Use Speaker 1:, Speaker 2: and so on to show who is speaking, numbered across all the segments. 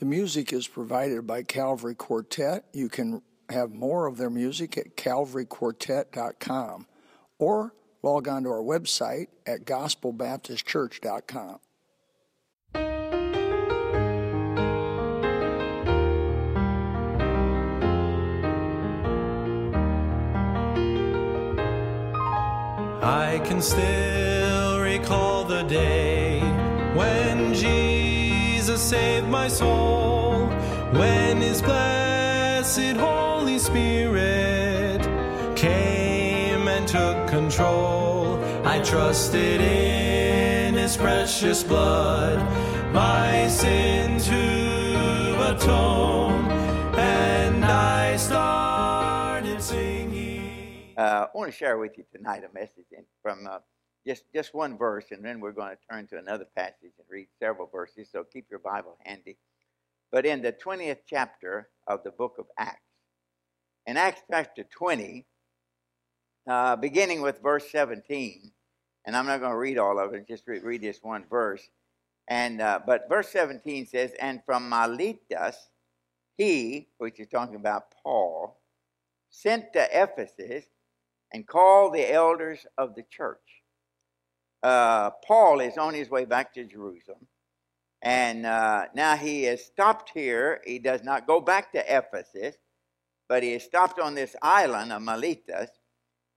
Speaker 1: The music is provided by Calvary Quartet. You can have more of their music at calvaryquartet.com or log on to our website at gospelbaptistchurch.com.
Speaker 2: I can still recall the day Saved my soul, when his blessed Holy Spirit came and took control. I trusted in his precious blood, my sin to atone, and I started singing.
Speaker 3: Uh, I want to share with you tonight a message from uh, just just one verse, and then we're going to turn to another passage and read several verses. So keep your Bible handy. But in the twentieth chapter of the book of Acts, in Acts chapter twenty, uh, beginning with verse seventeen, and I'm not going to read all of it. Just read, read this one verse. And uh, but verse seventeen says, "And from Miletus, he, which is talking about Paul, sent to Ephesus." and called the elders of the church. Uh, Paul is on his way back to Jerusalem, and uh, now he has stopped here. He does not go back to Ephesus, but he has stopped on this island of Miletus,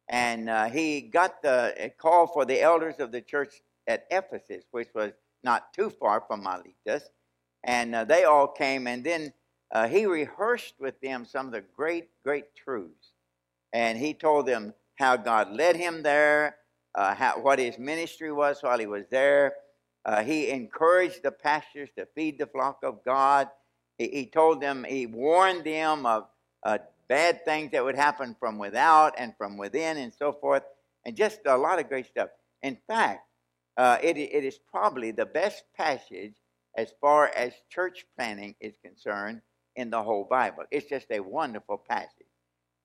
Speaker 3: and uh, he got the call for the elders of the church at Ephesus, which was not too far from Miletus, and uh, they all came, and then uh, he rehearsed with them some of the great, great truths, and he told them how God led him there, uh, how, what his ministry was while he was there. Uh, he encouraged the pastors to feed the flock of God. He, he told them, he warned them of uh, bad things that would happen from without and from within and so forth, and just a lot of great stuff. In fact, uh, it, it is probably the best passage as far as church planning is concerned in the whole Bible. It's just a wonderful passage.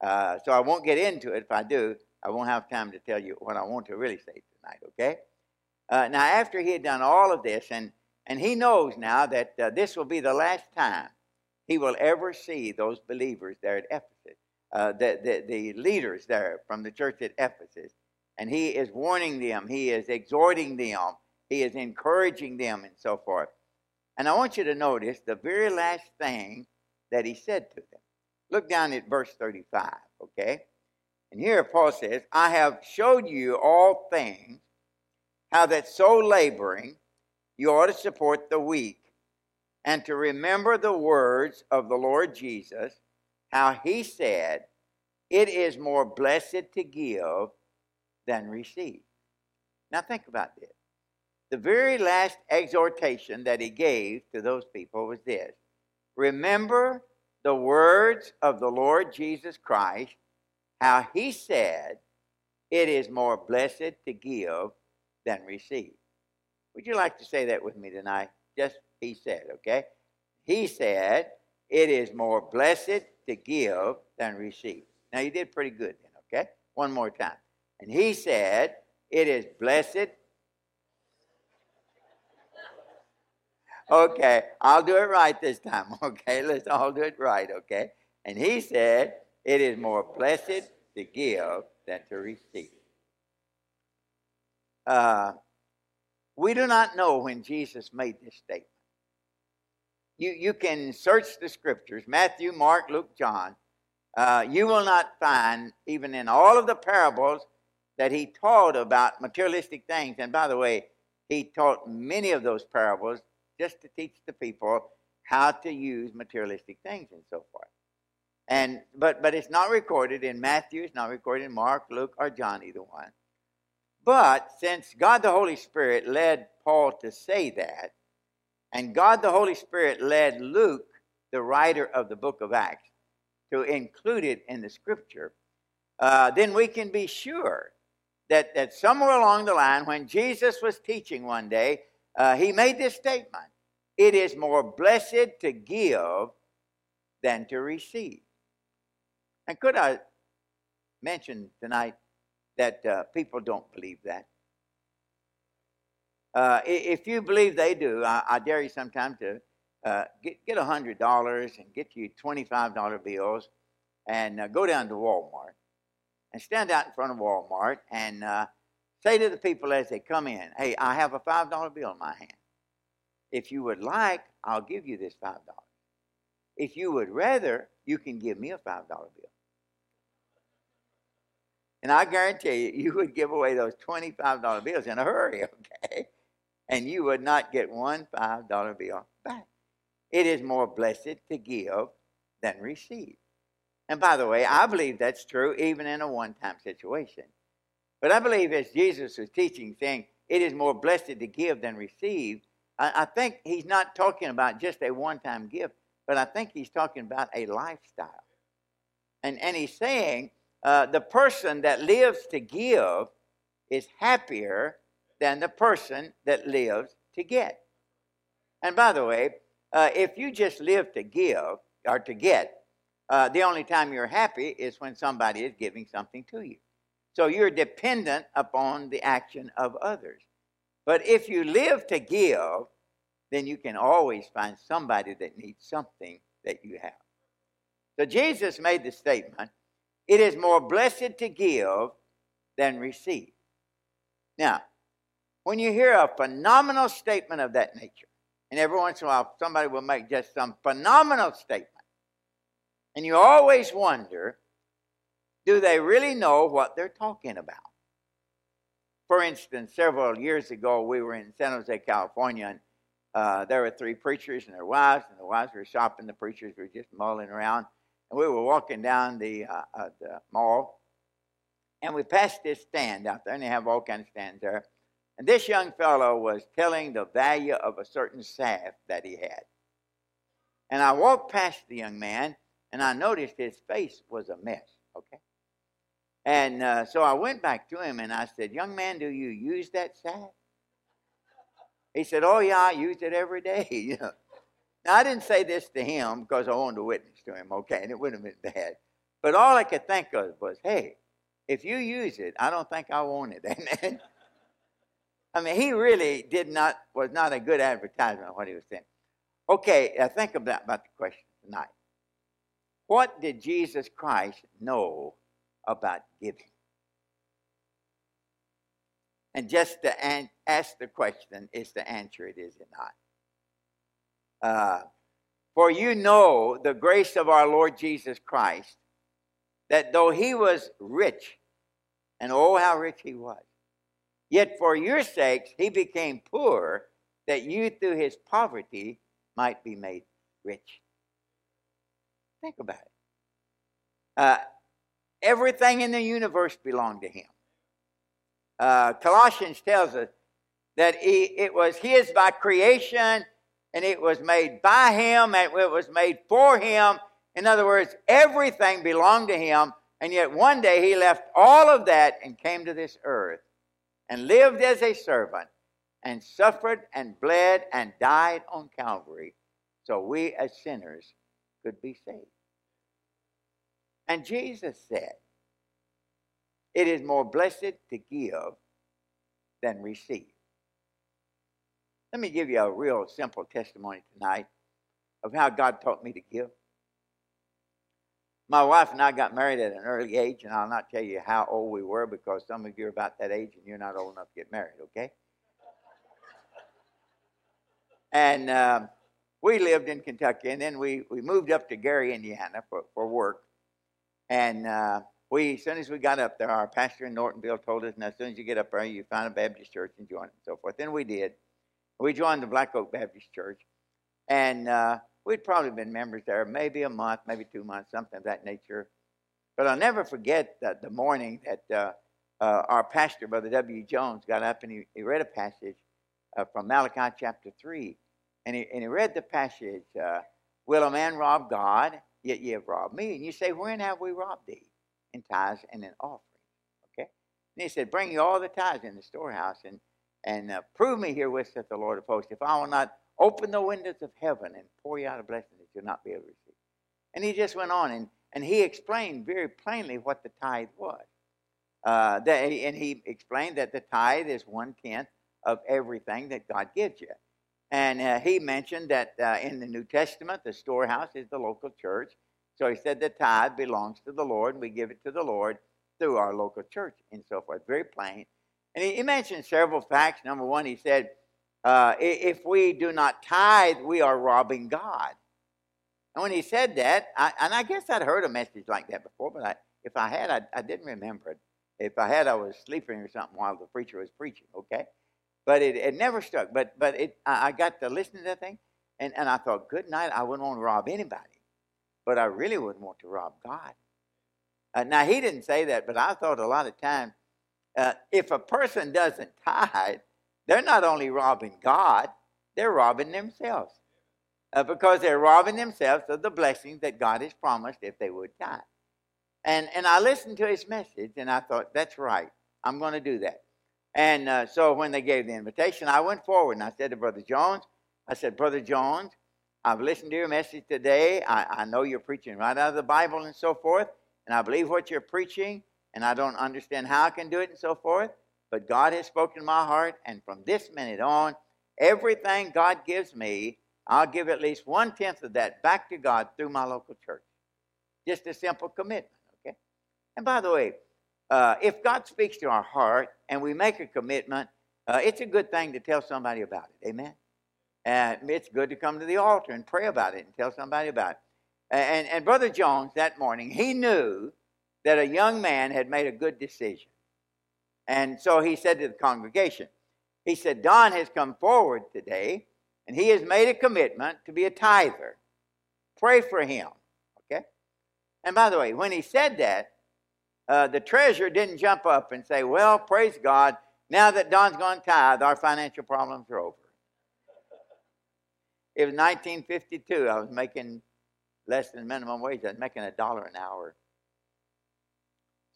Speaker 3: Uh, so I won't get into it. If I do, I won't have time to tell you what I want to really say tonight, okay? Uh, now, after he had done all of this, and, and he knows now that uh, this will be the last time he will ever see those believers there at Ephesus, uh, the, the, the leaders there from the church at Ephesus. And he is warning them, he is exhorting them, he is encouraging them, and so forth. And I want you to notice the very last thing that he said to them. Look down at verse 35, okay? And here Paul says, I have showed you all things, how that so laboring you ought to support the weak, and to remember the words of the Lord Jesus, how he said, It is more blessed to give than receive. Now think about this. The very last exhortation that he gave to those people was this Remember the words of the Lord Jesus Christ how he said, It is more blessed to give than receive. Would you like to say that with me tonight? Just he said, okay? He said, It is more blessed to give than receive. Now you did pretty good then, okay? One more time. And he said, It is blessed. Okay, I'll do it right this time, okay? Let's all do it right, okay? And he said, it is more blessed to give than to receive. Uh, we do not know when Jesus made this statement. You, you can search the scriptures Matthew, Mark, Luke, John. Uh, you will not find, even in all of the parables, that he taught about materialistic things. And by the way, he taught many of those parables just to teach the people how to use materialistic things and so forth. And but but it's not recorded in Matthew, it's not recorded in Mark, Luke, or John, either one. But since God the Holy Spirit led Paul to say that, and God the Holy Spirit led Luke, the writer of the book of Acts, to include it in the scripture, uh, then we can be sure that, that somewhere along the line, when Jesus was teaching one day, uh, he made this statement It is more blessed to give than to receive. And could I mention tonight that uh, people don't believe that? Uh, if you believe they do, I, I, dare you sometime to uh, get get hundred dollars and get you twenty-five dollar bills, and uh, go down to Walmart and stand out in front of Walmart and uh, say to the people as they come in, "Hey, I have a five dollar bill in my hand. If you would like, I'll give you this five dollars. If you would rather, you can give me a five dollar bill." And I guarantee you, you would give away those $25 bills in a hurry, okay? And you would not get one $5 bill back. It is more blessed to give than receive. And by the way, I believe that's true even in a one time situation. But I believe as Jesus was teaching, saying it is more blessed to give than receive, I, I think he's not talking about just a one time gift, but I think he's talking about a lifestyle. And, and he's saying uh, the person that lives to give is happier than the person that lives to get. And by the way, uh, if you just live to give or to get, uh, the only time you're happy is when somebody is giving something to you. So you're dependent upon the action of others. But if you live to give, then you can always find somebody that needs something that you have. So Jesus made the statement it is more blessed to give than receive. Now, when you hear a phenomenal statement of that nature, and every once in a while somebody will make just some phenomenal statement, and you always wonder do they really know what they're talking about? For instance, several years ago, we were in San Jose, California, and uh, there were three preachers and their wives, and the wives were shopping. The preachers were just mulling around. And we were walking down the, uh, uh, the mall, and we passed this stand out there, and they have all kinds of stands there. And this young fellow was telling the value of a certain salve that he had. And I walked past the young man, and I noticed his face was a mess, okay? And uh, so I went back to him and I said, Young man, do you use that salve? He said, Oh, yeah, I use it every day. Now, I didn't say this to him because I wanted to witness to him, okay, and it wouldn't have been bad. But all I could think of was, hey, if you use it, I don't think I want it. Amen. I mean, he really did not, was not a good advertisement of what he was saying. Okay, uh, think about, about the question tonight. What did Jesus Christ know about giving? And just to an- ask the question is to answer it, is it not? Uh, for you know the grace of our Lord Jesus Christ, that though he was rich, and oh, how rich he was, yet for your sakes he became poor, that you through his poverty might be made rich. Think about it. Uh, everything in the universe belonged to him. Uh, Colossians tells us that he, it was his by creation and it was made by him and it was made for him. In other words, everything belonged to him, and yet one day he left all of that and came to this earth and lived as a servant and suffered and bled and died on Calvary so we as sinners could be saved. And Jesus said, It is more blessed to give than receive. Let me give you a real simple testimony tonight of how God taught me to give. My wife and I got married at an early age, and I'll not tell you how old we were because some of you are about that age and you're not old enough to get married, okay? And um, we lived in Kentucky, and then we, we moved up to Gary, Indiana for, for work. And uh, we, as soon as we got up there, our pastor in Nortonville told us, now, as soon as you get up there, you find a Baptist church and join it and so forth. Then we did. We joined the Black Oak Baptist Church, and uh, we'd probably been members there maybe a month, maybe two months, something of that nature. But I'll never forget the, the morning that uh, uh, our pastor, Brother W. Jones, got up and he, he read a passage uh, from Malachi chapter 3. And he, and he read the passage uh, Will a man rob God? Yet ye have robbed me. And you say, Wherein have we robbed thee? In tithes and in offerings. Okay? And he said, Bring you all the tithes in the storehouse, and and uh, prove me herewith, saith the Lord of hosts, if I will not open the windows of heaven and pour you out a blessing that you'll not be able to receive. And he just went on and, and he explained very plainly what the tithe was. Uh, that, and he explained that the tithe is one tenth of everything that God gives you. And uh, he mentioned that uh, in the New Testament, the storehouse is the local church. So he said the tithe belongs to the Lord, and we give it to the Lord through our local church and so forth. Very plain. And he, he mentioned several facts. Number one, he said, uh, if we do not tithe, we are robbing God. And when he said that, I, and I guess I'd heard a message like that before, but I, if I had, I, I didn't remember it. If I had, I was sleeping or something while the preacher was preaching, okay? But it, it never stuck. But, but it, I, I got to listen to that thing, and, and I thought, good night, I wouldn't want to rob anybody. But I really wouldn't want to rob God. Uh, now, he didn't say that, but I thought a lot of times, uh, if a person doesn't tithe, they're not only robbing God, they're robbing themselves. Uh, because they're robbing themselves of the blessings that God has promised if they would tithe. And, and I listened to his message and I thought, that's right. I'm going to do that. And uh, so when they gave the invitation, I went forward and I said to Brother Jones, I said, Brother Jones, I've listened to your message today. I, I know you're preaching right out of the Bible and so forth. And I believe what you're preaching. And I don't understand how I can do it and so forth. But God has spoken to my heart. And from this minute on, everything God gives me, I'll give at least one tenth of that back to God through my local church. Just a simple commitment. Okay? And by the way, uh, if God speaks to our heart and we make a commitment, uh, it's a good thing to tell somebody about it. Amen? And it's good to come to the altar and pray about it and tell somebody about it. And, and Brother Jones, that morning, he knew that a young man had made a good decision. And so he said to the congregation, he said, Don has come forward today and he has made a commitment to be a tither. Pray for him. Okay? And by the way, when he said that, uh, the treasurer didn't jump up and say, Well, praise God, now that Don's gone tithe, our financial problems are over. It was 1952. I was making less than minimum wage. I was making a dollar an hour.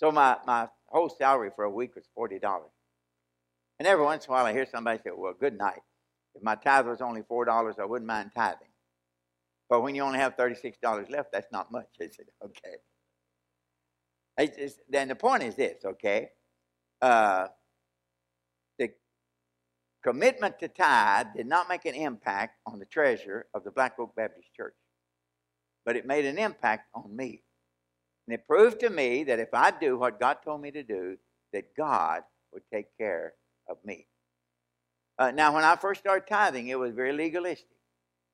Speaker 3: So my, my whole salary for a week was $40. And every once in a while I hear somebody say, Well, good night. If my tithe was only $4, I wouldn't mind tithing. But when you only have $36 left, that's not much. I said, Okay. It's, then the point is this, okay? Uh, the commitment to tithe did not make an impact on the treasurer of the Black Oak Baptist Church, but it made an impact on me. And it proved to me that if I do what God told me to do, that God would take care of me. Uh, now, when I first started tithing, it was very legalistic.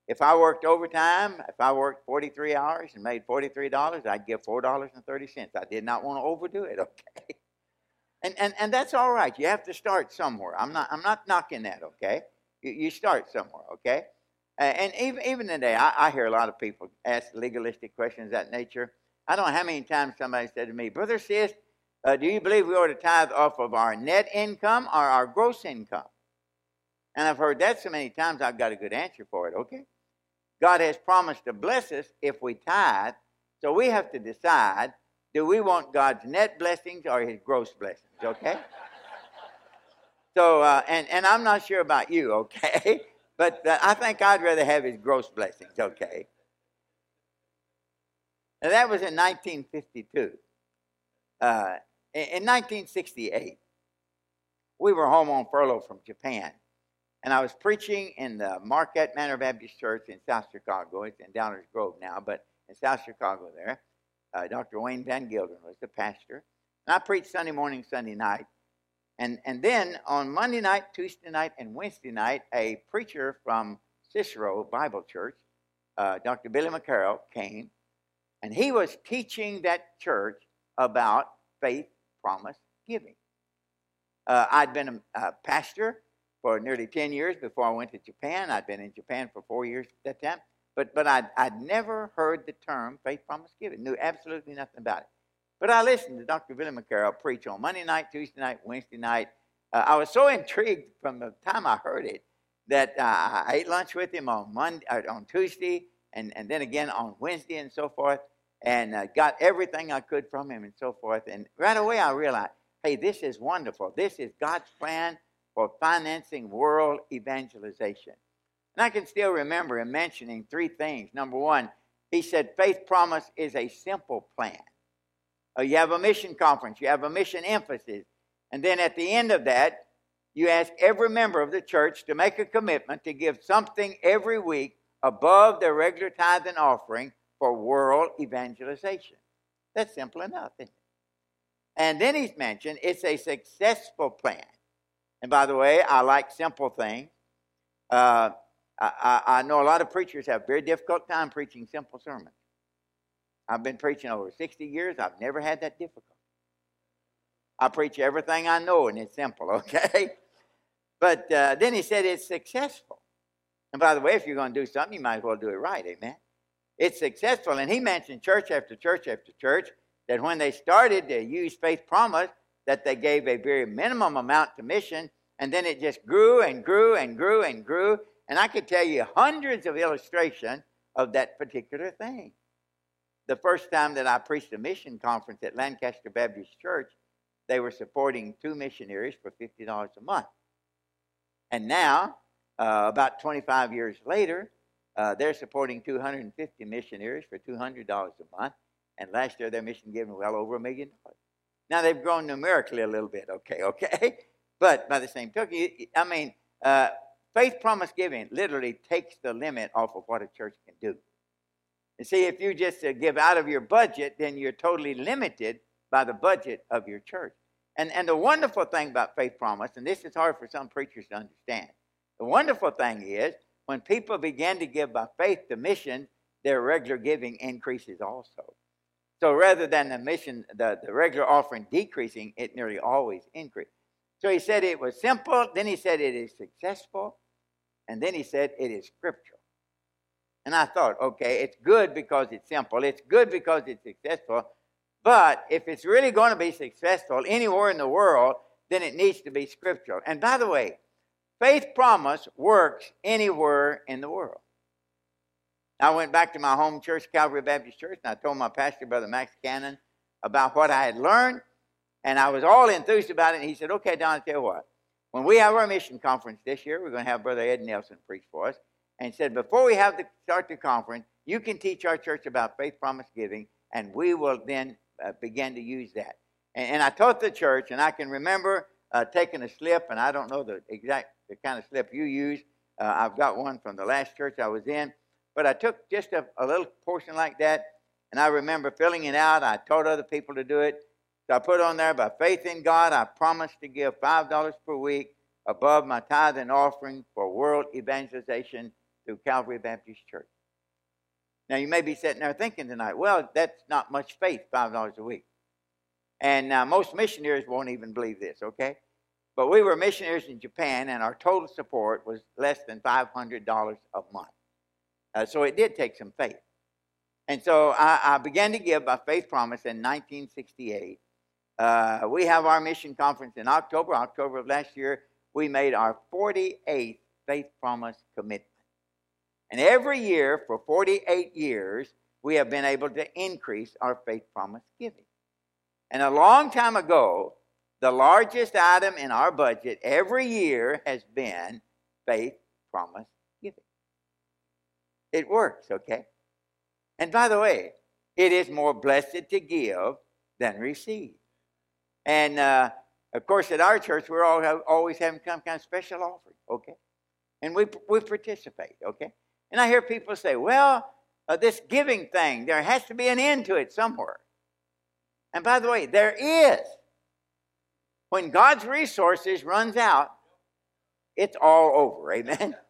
Speaker 3: If I worked overtime, if I worked 43 hours and made $43, I'd give $4.30. I did not want to overdo it, okay? And, and, and that's all right. You have to start somewhere. I'm not, I'm not knocking that, okay? You, you start somewhere, okay? And even, even today, I, I hear a lot of people ask legalistic questions of that nature. I don't know how many times somebody said to me, Brother Sisk, uh, do you believe we ought to tithe off of our net income or our gross income? And I've heard that so many times, I've got a good answer for it, okay? God has promised to bless us if we tithe. So we have to decide do we want God's net blessings or his gross blessings, okay? so, uh, and, and I'm not sure about you, okay? But uh, I think I'd rather have his gross blessings, okay? Now, that was in 1952. Uh, in, in 1968, we were home on furlough from Japan. And I was preaching in the Marquette Manor Baptist Church in South Chicago. It's in Downers Grove now, but in South Chicago there. Uh, Dr. Wayne Van Gelderen was the pastor. And I preached Sunday morning, Sunday night. And, and then on Monday night, Tuesday night, and Wednesday night, a preacher from Cicero Bible Church, uh, Dr. Billy McCarrell, came. And he was teaching that church about faith, promise, giving. Uh, I'd been a, a pastor for nearly 10 years before I went to Japan. I'd been in Japan for four years at that time. But, but I'd, I'd never heard the term faith promise giving, knew absolutely nothing about it. But I listened to Dr. Billy McCarrell preach on Monday night, Tuesday night, Wednesday night. Uh, I was so intrigued from the time I heard it that uh, I ate lunch with him on Monday, uh, on Tuesday, and, and then again on Wednesday and so forth, and uh, got everything I could from him and so forth. And right away I realized, hey, this is wonderful. This is God's plan for financing world evangelization. And I can still remember him mentioning three things. Number one, he said, Faith Promise is a simple plan. Uh, you have a mission conference, you have a mission emphasis, and then at the end of that, you ask every member of the church to make a commitment to give something every week above their regular tithe and offering for world evangelization. That's simple enough, isn't it? And then he's mentioned it's a successful plan. And by the way, I like simple things. Uh, I, I, know a lot of preachers have very difficult time preaching simple sermons. I've been preaching over 60 years. I've never had that difficulty. I preach everything I know, and it's simple, okay? But uh, then he said it's successful. And by the way, if you're going to do something, you might as well do it right, amen? It's successful. And he mentioned church after church after church that when they started to use faith promise, that they gave a very minimum amount to mission, and then it just grew and grew and grew and grew. And I could tell you hundreds of illustrations of that particular thing. The first time that I preached a mission conference at Lancaster Baptist Church, they were supporting two missionaries for $50 a month. And now, uh, about 25 years later, uh, they're supporting 250 missionaries for $200 a month. And last year, their mission giving well over a million dollars. Now, they've grown numerically a little bit, okay, okay? But by the same token, I mean, uh, faith promise giving literally takes the limit off of what a church can do. And see, if you just uh, give out of your budget, then you're totally limited by the budget of your church. And, and the wonderful thing about faith promise, and this is hard for some preachers to understand, the wonderful thing is when people begin to give by faith to mission, their regular giving increases also. So rather than the mission, the, the regular offering decreasing, it nearly always increases. So he said it was simple, then he said it is successful, and then he said it is scriptural. And I thought, okay, it's good because it's simple, it's good because it's successful, but if it's really going to be successful anywhere in the world, then it needs to be scriptural. And by the way, faith promise works anywhere in the world. I went back to my home church, Calvary Baptist Church, and I told my pastor, Brother Max Cannon, about what I had learned. And I was all enthused about it. And he said, Okay, Don, I'll tell you what. When we have our mission conference this year, we're going to have Brother Ed Nelson preach for us. And said, Before we have the, start the conference, you can teach our church about faith promise giving, and we will then uh, begin to use that. And, and, I taught the church, and I can remember uh, taking a slip, and I don't know the exact the kind of slip you use. Uh, I've got one from the last church I was in but I took just a, a little portion like that, and I remember filling it out. I taught other people to do it. So I put on there, by faith in God, I promise to give $5 per week above my tithe and offering for world evangelization through Calvary Baptist Church. Now, you may be sitting there thinking tonight, well, that's not much faith, $5 a week. And uh, most missionaries won't even believe this, okay? But we were missionaries in Japan, and our total support was less than $500 a month. Uh, so it did take some faith. And so I, I, began to give by faith promise in 1968. Uh, we have our mission conference in October. October of last year, we made our 48th faith promise commitment. And every year for 48 years, we have been able to increase our faith promise giving. And a long time ago, the largest item in our budget every year has been faith promise giving. it works, okay? And by the way, it is more blessed to give than receive. And uh, of course, at our church, we're all always having some kind of special offering, okay? And we, we participate, okay? And I hear people say, well, uh, this giving thing, there has to be an end to it somewhere. And by the way, there is. When God's resources runs out, it's all over, amen?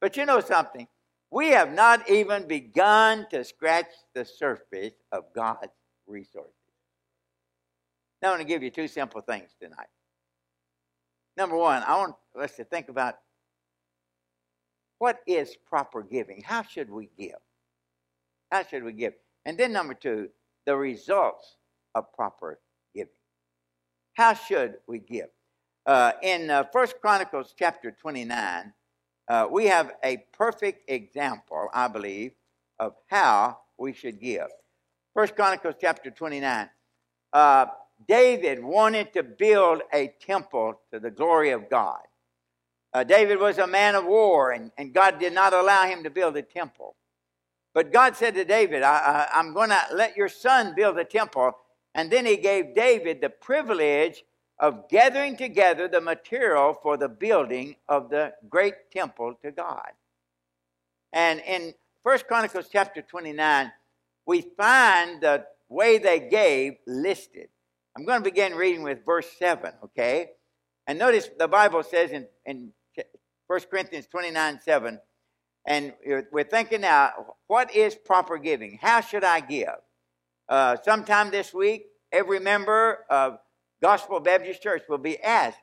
Speaker 3: But you know something? We have not even begun to scratch the surface of God's resources. Now, I want to give you two simple things tonight. Number one, I want us to think about what is proper giving? How should we give? How should we give? And then number two, the results of proper. How should we give? Uh, in uh, First Chronicles chapter 29, uh, we have a perfect example, I believe, of how we should give. First Chronicles chapter 29. Uh, David wanted to build a temple to the glory of God. Uh, David was a man of war, and, and God did not allow him to build a temple. But God said to David, I, I'm going to let your son build a temple. And then he gave David the privilege of gathering together the material for the building of the great temple to God. And in First Chronicles chapter 29, we find the way they gave listed. I'm going to begin reading with verse 7, okay? And notice the Bible says in, in 1 Corinthians 29 7, and we're thinking now, what is proper giving? How should I give? Uh, sometime this week, every member of Gospel Baptist Church will be asked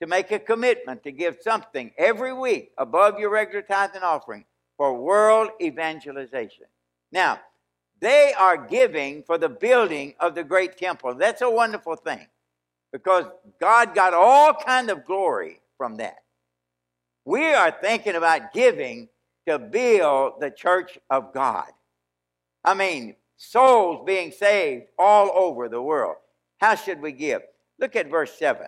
Speaker 3: to make a commitment to give something every week above your regular tithe and offering for world evangelization. Now, they are giving for the building of the great temple. That's a wonderful thing because God got all kind of glory from that. We are thinking about giving to build the church of God. I mean, souls being saved all over the world. How should we give? Look at verse 7.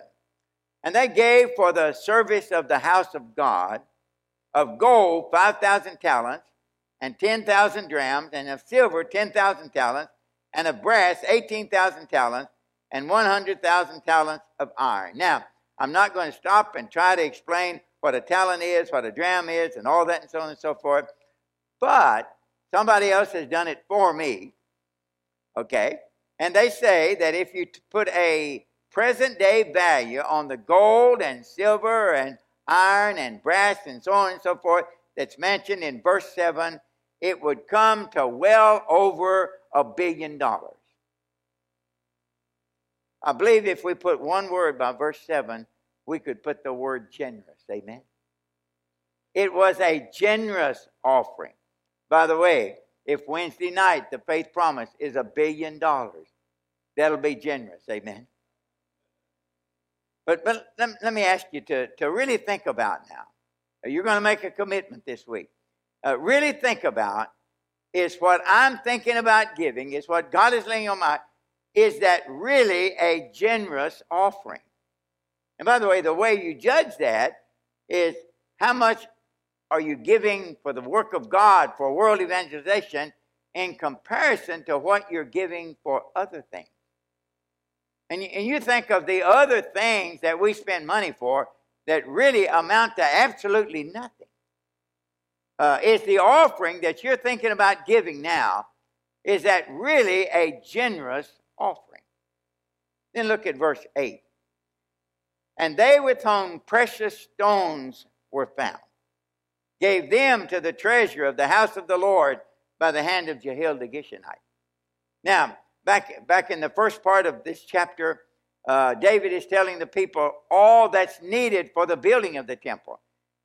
Speaker 3: And they gave for the service of the house of God of gold 5,000 talents, and 10,000 drams, and of silver 10,000 talents, and of brass 18,000 talents, and 100,000 talents of iron. Now, I'm not going to stop and try to explain what a talent is, what a dram is, and all that, and so on and so forth. But somebody else has done it for me. Okay? And they say that if you put a present day value on the gold and silver and iron and brass and so on and so forth that's mentioned in verse 7, it would come to well over a billion dollars. I believe if we put one word by verse 7, we could put the word generous. Amen. It was a generous offering. By the way, if Wednesday night the faith promise is a billion dollars, that'll be generous. Amen. But, but let, let me ask you to, to really think about now. You're going to make a commitment this week. Uh, really think about is what I'm thinking about giving, is what God is laying on my is that really a generous offering? And by the way, the way you judge that is how much are you giving for the work of God for world evangelization in comparison to what you're giving for other things? And you, and you think of the other things that we spend money for that really amount to absolutely nothing. Uh, is the offering that you're thinking about giving now, is that really a generous offering? Then look at verse 8. And they with whom precious stones were found gave them to the treasure of the house of the Lord by the hand of Jehiel the Gershonite. Now, back, back in the first part of this chapter, uh, David is telling the people all that's needed for the building of the temple.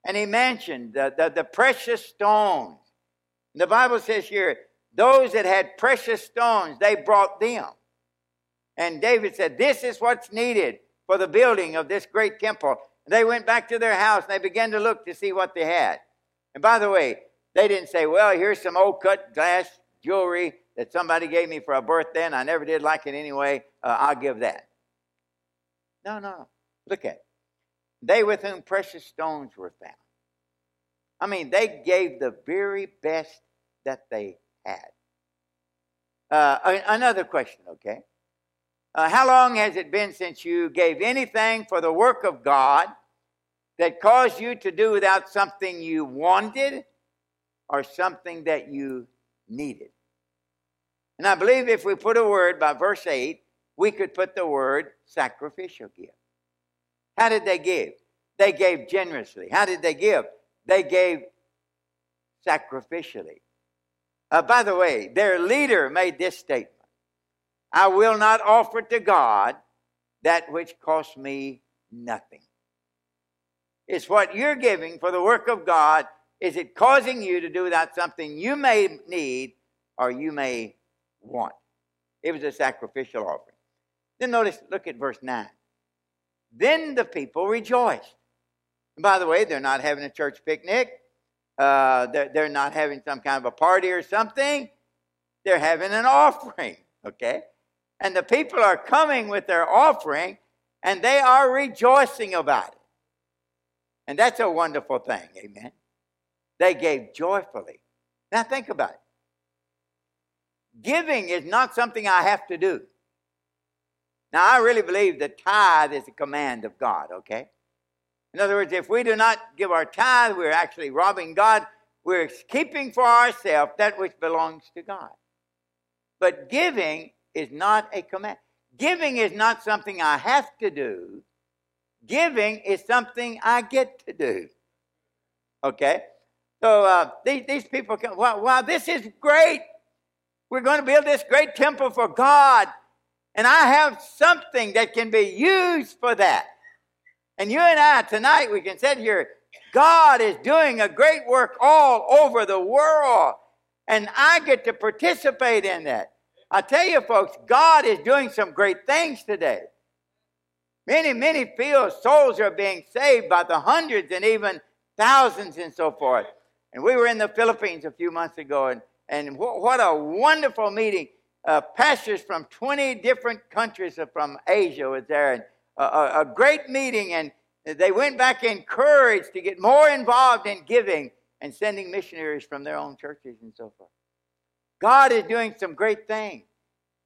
Speaker 3: And he mentioned the, the, the precious stones. The Bible says here, those that had precious stones, they brought them. And David said, This is what's needed for the building of this great temple. And they went back to their house and they began to look to see what they had. And by the way, they didn't say, Well, here's some old cut glass jewelry that somebody gave me for a birthday and I never did like it anyway. Uh, I'll give that. No, no. Look at it. They with whom precious stones were found. I mean, they gave the very best that they had. Uh, another question, okay? Uh, how long has it been since you gave anything for the work of God that caused you to do without something you wanted or something that you needed? And I believe if we put a word by verse 8, we could put the word sacrificial gift. How did they give? They gave generously. How did they give? They gave sacrificially. Uh, by the way, their leader made this statement I will not offer to God that which costs me nothing. It's what you're giving for the work of God. Is it causing you to do that something you may need or you may want? It was a sacrificial offering. Then notice, look at verse 9. Then the people rejoiced. And by the way, they're not having a church picnic. Uh, they're, they're not having some kind of a party or something. They're having an offering, okay? And the people are coming with their offering and they are rejoicing about it. And that's a wonderful thing, amen. They gave joyfully. Now think about it. Giving is not something I have to do. Now, I really believe the tithe is a command of God, okay? In other words, if we do not give our tithe, we're actually robbing God. We're keeping for ourselves that which belongs to God. But giving is not a command. Giving is not something I have to do. Giving is something I get to do. Okay? So uh, these, these people come, wow, wow, this is great. We're going to build this great temple for God. And I have something that can be used for that. And you and I tonight, we can sit here. God is doing a great work all over the world. And I get to participate in that. I tell you, folks, God is doing some great things today. Many, many feel souls are being saved by the hundreds and even thousands and so forth. And we were in the Philippines a few months ago, and, and what a wonderful meeting. Uh, pastors from 20 different countries from Asia was there, and a, a great meeting, and they went back encouraged to get more involved in giving and sending missionaries from their own churches and so forth. God is doing some great things.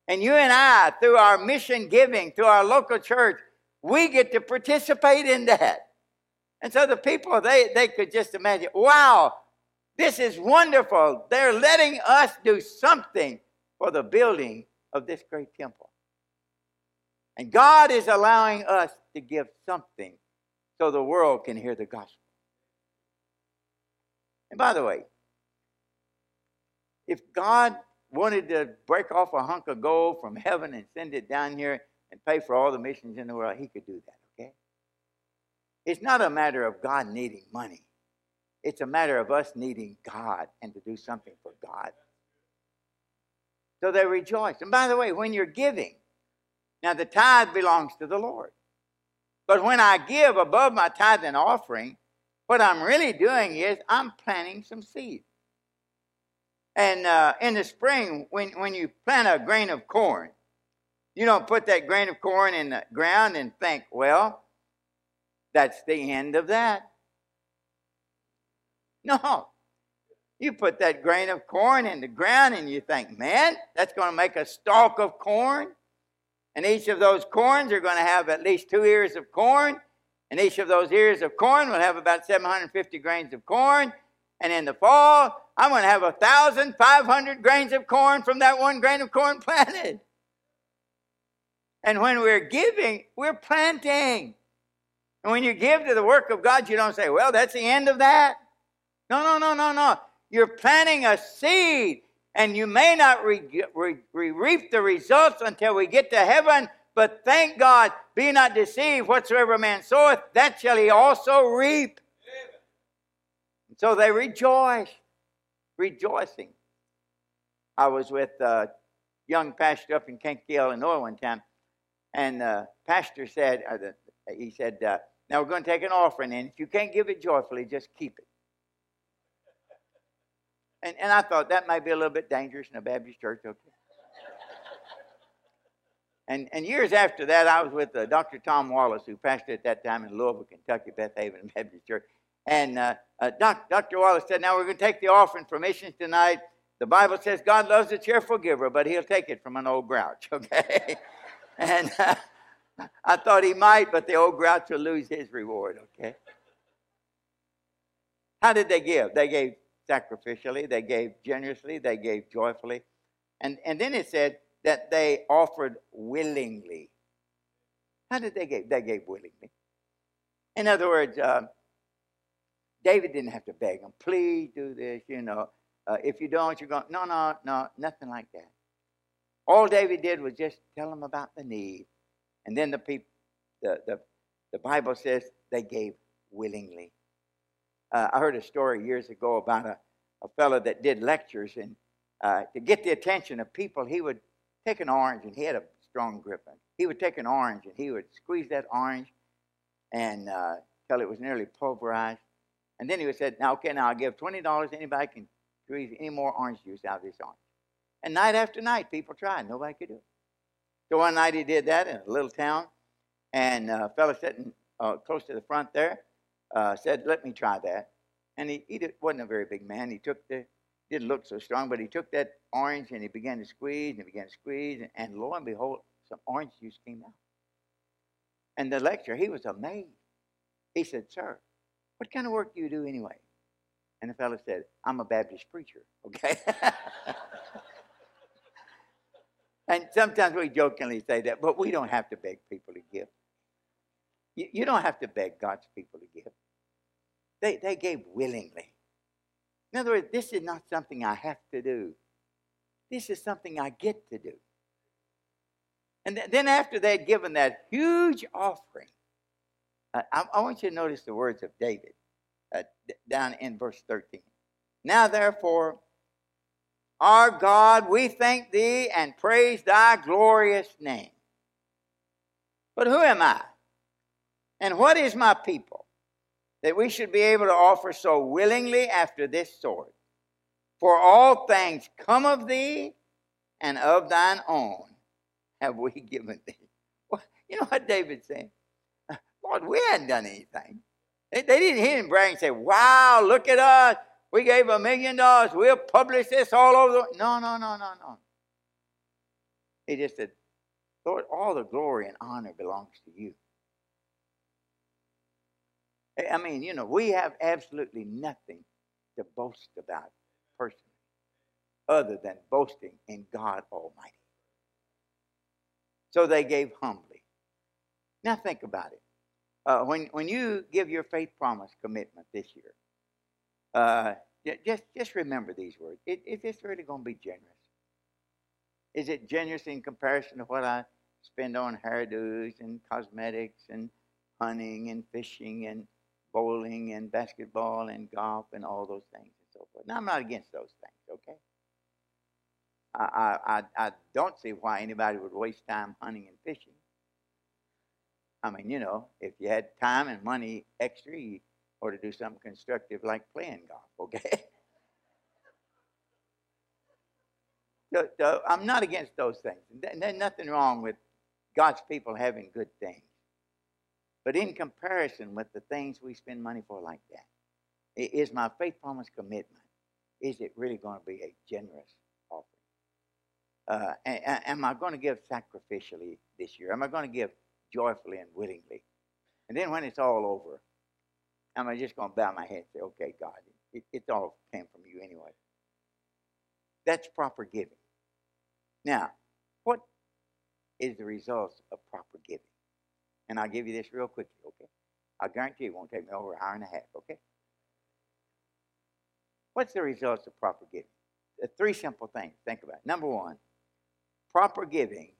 Speaker 3: And you and I, through our mission giving, through our local church, we get to participate in that. And so the people, they, they could just imagine, wow, this is wonderful. They're letting us do something for the building of this great temple. And God is allowing us to give something so the world can hear the gospel. And by the way, if God wanted to break off a hunk of gold from heaven and send it down here and pay for all the missions in the world, he could do that, okay? It's not a matter of God needing money. It's a matter of us needing God and to do something for God. So they rejoice. And by the way, when you're giving, now the tithe belongs to the Lord. But when I give above my tithe and offering, what I'm really doing is I'm planting some seed. And uh, in the spring, when, when you plant a grain of corn, you don't put that grain of corn in the ground and think, well, that's the end of that. No. You put that grain of corn in the ground and you think, man, that's going to make a stalk of corn. And each of those corns are going to have at least two ears of corn. And each of those ears of corn will have about 750 grains of corn. And in the fall, I'm going to have 1,500 grains of corn from that one grain of corn planted. And when we're giving, we're planting. And when you give to the work of God, you don't say, well, that's the end of that. No, no, no, no, no. You're planting a seed, and you may not re- re- re- reap the results until we get to heaven. But thank God, be not deceived, whatsoever man soweth, that shall he also reap. And So they rejoice, rejoicing. I was with a young pastor up in Kankakee, Illinois one time, and the pastor said, the, he said, uh, now we're going to take an offering, and if you can't give it joyfully, just keep it. And, and I thought that might be a little bit dangerous in a Baptist church, okay? And, and years after that, I was with uh, Dr. Tom Wallace, who pastored at that time in Louisville, Kentucky, Beth Haven Baptist Church. And uh, uh, doc, Dr. Wallace said, Now we're going to take the offering for missions tonight. The Bible says God loves a cheerful giver, but he'll take it from an old grouch, okay? And uh, I thought he might, but the old grouch will lose his reward, okay? How did they give? They gave sacrificially, they gave generously, they gave joyfully. And, and then it said that they offered willingly. How did they give? They gave willingly. In other words, uh, David didn't have to beg them, please do this, you know. Uh, if you don't, you're going, no, no, no, nothing like that. All David did was just tell them about the need. And then the people, the, the, the Bible says they gave willingly. Uh, I heard a story years ago about a, a fellow that did lectures, and uh, to get the attention of people, he would take an orange, and he had a strong grip. And he would take an orange, and he would squeeze that orange and uh, it was nearly pulverized. And then he would say, now, okay, now I'll give $20. Anybody can squeeze any more orange juice out of this orange. And night after night, people tried. Nobody could do it. So one night he did that in a little town. And a fellow sitting uh, close to the front there uh, said, let me try that. And he, he wasn't a very big man. He took the, didn't look so strong, but he took that orange and he began to squeeze and he began to squeeze. And, and lo and behold, some orange juice came out. And the lecturer, he was amazed. He said, Sir, what kind of work do you do anyway? And the fellow said, I'm a Baptist preacher, okay? and sometimes we jokingly say that, but we don't have to beg people to give. You, you don't have to beg God's people to give. They, they gave willingly. In other words, this is not something I have to do. This is something I get to do. And th- then after they had given that huge offering, uh, I, I, want you to notice the words of David uh, d- down in verse 13. Now, therefore, our God, we thank thee and praise thy glorious name. But who am I? And what is my people? That we should be able to offer so willingly after this sort. For all things come of thee, and of thine own have we given thee. Well, you know what David said? Lord, we hadn't done anything. They, they didn't hear him brag and say, Wow, look at us. We gave a million dollars. We'll publish this all over the No, no, no, no, no. He just said, Lord, all the glory and honor belongs to you. I mean, you know, we have absolutely nothing to boast about personally other than boasting in God Almighty. So they gave humbly. Now think about it. Uh, when, when you give your faith promise commitment this year, uh, just, just remember these words. Is this really going to be generous? Is it generous in comparison to what I spend on hairdos and cosmetics and hunting and fishing and bowling and basketball and golf and all those things and so forth? Now, I'm not against those things, okay? I, I, I don't see why anybody would waste time hunting and fishing. I mean, you know, if you had time and money extra, you ought to do something constructive like playing golf, okay? so, so I'm not against those things. There's nothing wrong with God's people having good things. But in comparison with the things we spend money for like that, is my faith promise commitment, is it really going to be a generous uh, am I going to give sacrificially this year? Am I going to give joyfully and willingly? And then when it's all over, am I just going to bow my head and say, okay, God, it, it all came from you anyway? That's proper giving. Now, what is the result of proper giving? And I'll give you this real quickly, okay? I guarantee it won't take me over an hour and a half, okay? What's the results of proper giving? Three simple things. Think about it. Number one, Proper giving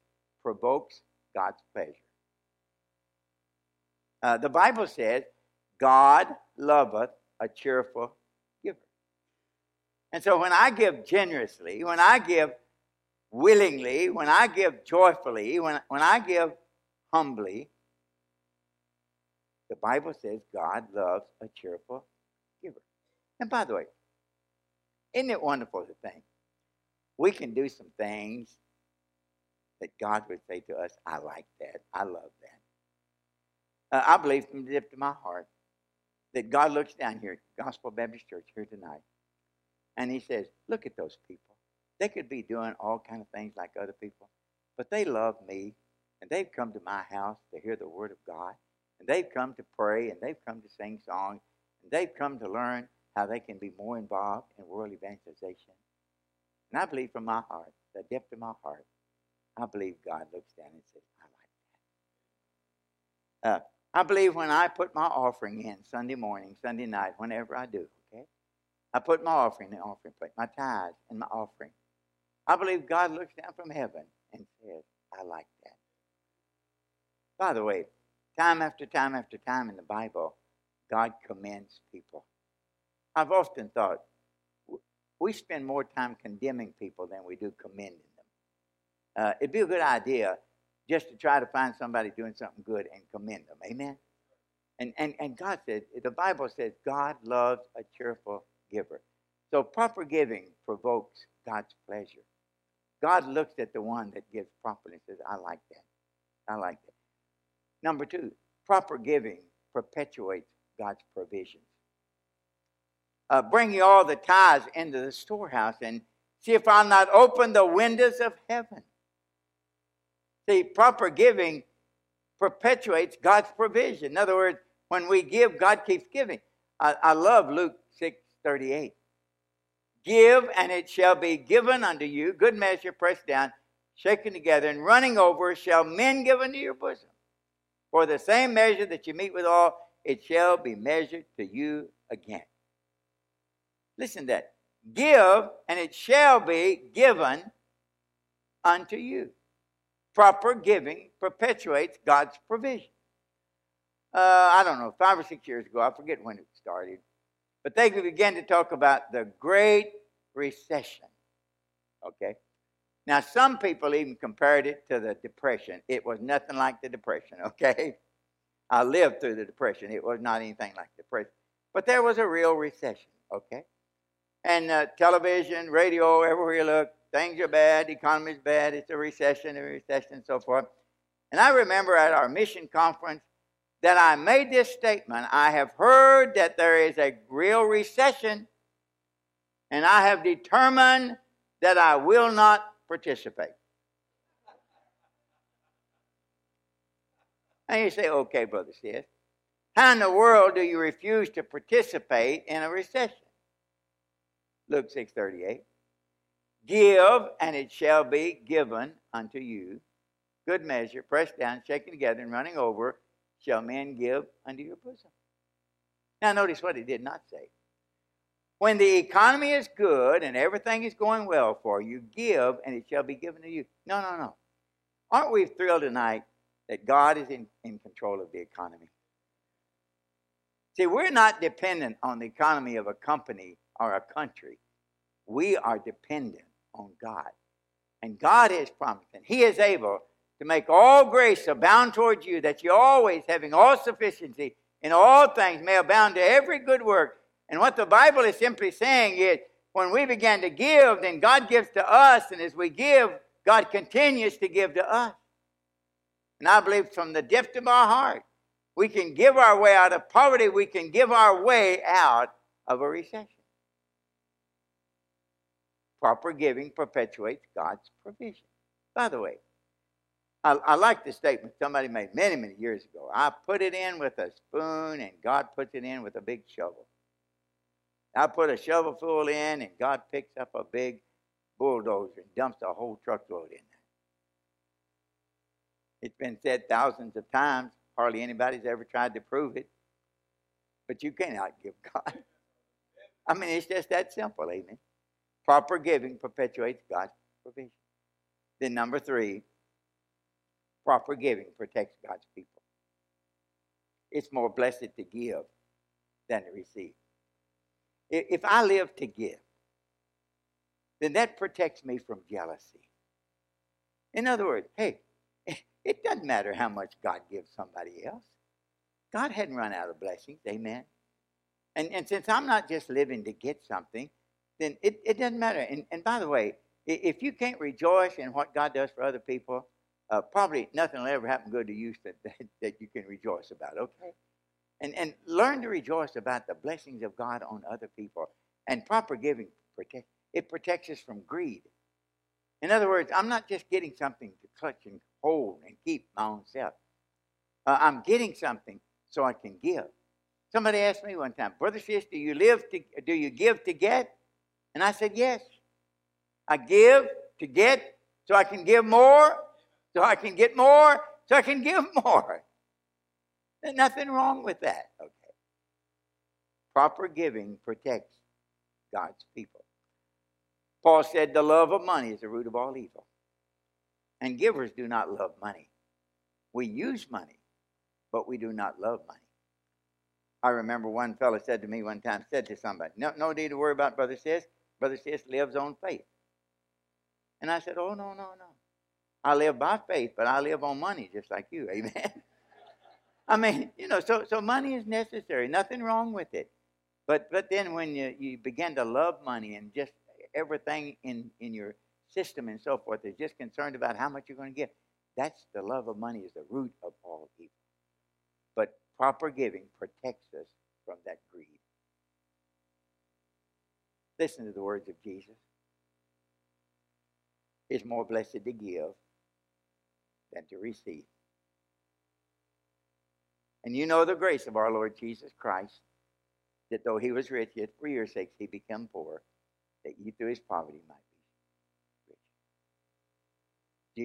Speaker 3: provokes God's pleasure. Uh, the Bible says, God loveth a cheerful giver. And so when I give generously, when I give willingly, when I give joyfully, when, when I give humbly, the Bible says God loves a cheerful giver. And by the way, isn't it wonderful to think we can do some things that God would say to us, I like that. I love that. Uh, I believe from the depth of my heart that God looks down here Gospel Baptist Church here tonight and he says, look at those people. They could be doing all kind of things like other people, but they love me and they've come to my house to hear the word of God and they've come to pray and they've come to sing songs and they've come to learn how they can be more involved in world evangelization. And I believe from my heart, the depth of my heart, I believe God looks down and says, I like that. Uh, I believe when I put my offering in Sunday morning, Sunday night, whenever I do, okay? I put my offering in the offering plate, my tithes and my offering. I believe God looks down from heaven and says, I like that. By the way, time after time after time in the Bible, God commends people. I've often thought we spend more time condemning people than we do commending them. uh, it'd be a good idea just to try to find somebody doing something good and commend them. Amen? And, and, and God said, the Bible says, God loves a cheerful giver. So proper giving provokes God's pleasure. God looks at the one that gives properly and says, I like that. I like that. Number two, proper giving perpetuates God's provisions. Uh, bring you all the tithes into the storehouse and see if I'll not open the windows of heaven See, proper giving perpetuates God's provision. In other words, when we give, God keeps giving. I, I love Luke 6 38. Give, and it shall be given unto you, good measure, pressed down, shaken together, and running over, shall men give unto your bosom. For the same measure that you meet withal, it shall be measured to you again. Listen to that. Give, and it shall be given unto you. Proper giving perpetuates God's provision. Uh, I don't know, five or six years ago, I forget when it started, but they began to talk about the Great Recession. Okay? Now, some people even compared it to the Depression. It was nothing like the Depression, okay? I lived through the Depression. It was not anything like the Depression. But there was a real recession, okay? And uh, television, radio, everywhere you look, things are bad, the economy is bad, it's a recession, a recession, and so forth. And I remember at our mission conference that I made this statement I have heard that there is a real recession, and I have determined that I will not participate. And you say, okay, Brother Sisk, how in the world do you refuse to participate in a recession? Luke 6.38. Give, and it shall be given unto you. Good measure, pressed down, shaken together, and running over, shall men give unto your bosom. Now, notice what he did not say. When the economy is good and everything is going well for you, give, and it shall be given to you. No, no, no. Aren't we thrilled tonight that God is in, in control of the economy? See, we're not dependent on the economy of a company or a country. We are dependent on God. And God is promising. He is able to make all grace abound towards you, that you always, having all sufficiency in all things, may abound to every good work. And what the Bible is simply saying is, when we begin to give, then God gives to us, and as we give, God continues to give to us. And I believe from the depth of our heart, we can give our way out of poverty, we can give our way out of a recession. Proper giving perpetuates God's provision. By the way, I, I like the statement somebody made many, many years ago. I put it in with a spoon, and God puts it in with a big shovel. I put a shovelful in, and God picks up a big bulldozer and dumps a whole truckload in there. It's been said thousands of times. Hardly anybody's ever tried to prove it. But you cannot give God. I mean, it's just that simple, amen. Proper giving perpetuates God's provision. Then, number three, proper giving protects God's people. It's more blessed to give than to receive. If I live to give, then that protects me from jealousy. In other words, hey, it doesn't matter how much God gives somebody else. God hadn't run out of blessings, amen. And, and since I'm not just living to get something, then it, it doesn't matter. And, and by the way, if you can't rejoice in what God does for other people, uh, probably nothing will ever happen good to you that, that, that you can rejoice about, okay? And, and learn to rejoice about the blessings of God on other people. And proper giving, protect, it protects us from greed. In other words, I'm not just getting something to clutch and hold and keep my own self. Uh, I'm getting something so I can give. Somebody asked me one time, Brother Sisk, do you live to do you give to get? And I said, Yes. I give to get so I can give more, so I can get more, so I can give more. There's nothing wrong with that, okay? Proper giving protects God's people. Paul said, The love of money is the root of all evil. And givers do not love money. We use money, but we do not love money. I remember one fellow said to me one time, said to somebody, No, no need to worry about Brother Sisk. Brother Sisk lives on faith. And I said, Oh, no, no, no. I live by faith, but I live on money just like you. Amen. I mean, you know, so, so money is necessary. Nothing wrong with it. But, but then when you, you begin to love money and just everything in, in your system and so forth is just concerned about how much you're going to get, that's the love of money is the root of all evil. But proper giving protects us from that greed. Listen to the words of Jesus. It's more blessed to give than to receive. And you know the grace of our Lord Jesus Christ, that though he was rich, yet for your sakes he became poor, that you through his poverty might be rich.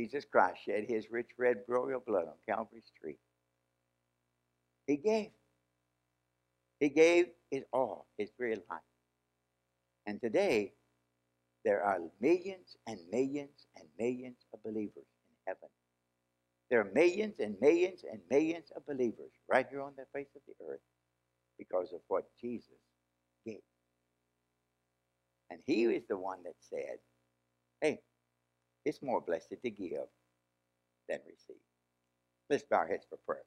Speaker 3: Jesus Christ shed his rich red royal blood on Calvary's tree. He gave. He gave his all, his very life. And today, there are millions and millions and millions of believers in heaven. There are millions and millions and millions of believers right here on the face of the earth because of what Jesus gave. And he is the one that said, hey, it's more blessed to give than receive. Let's bow our heads for prayer.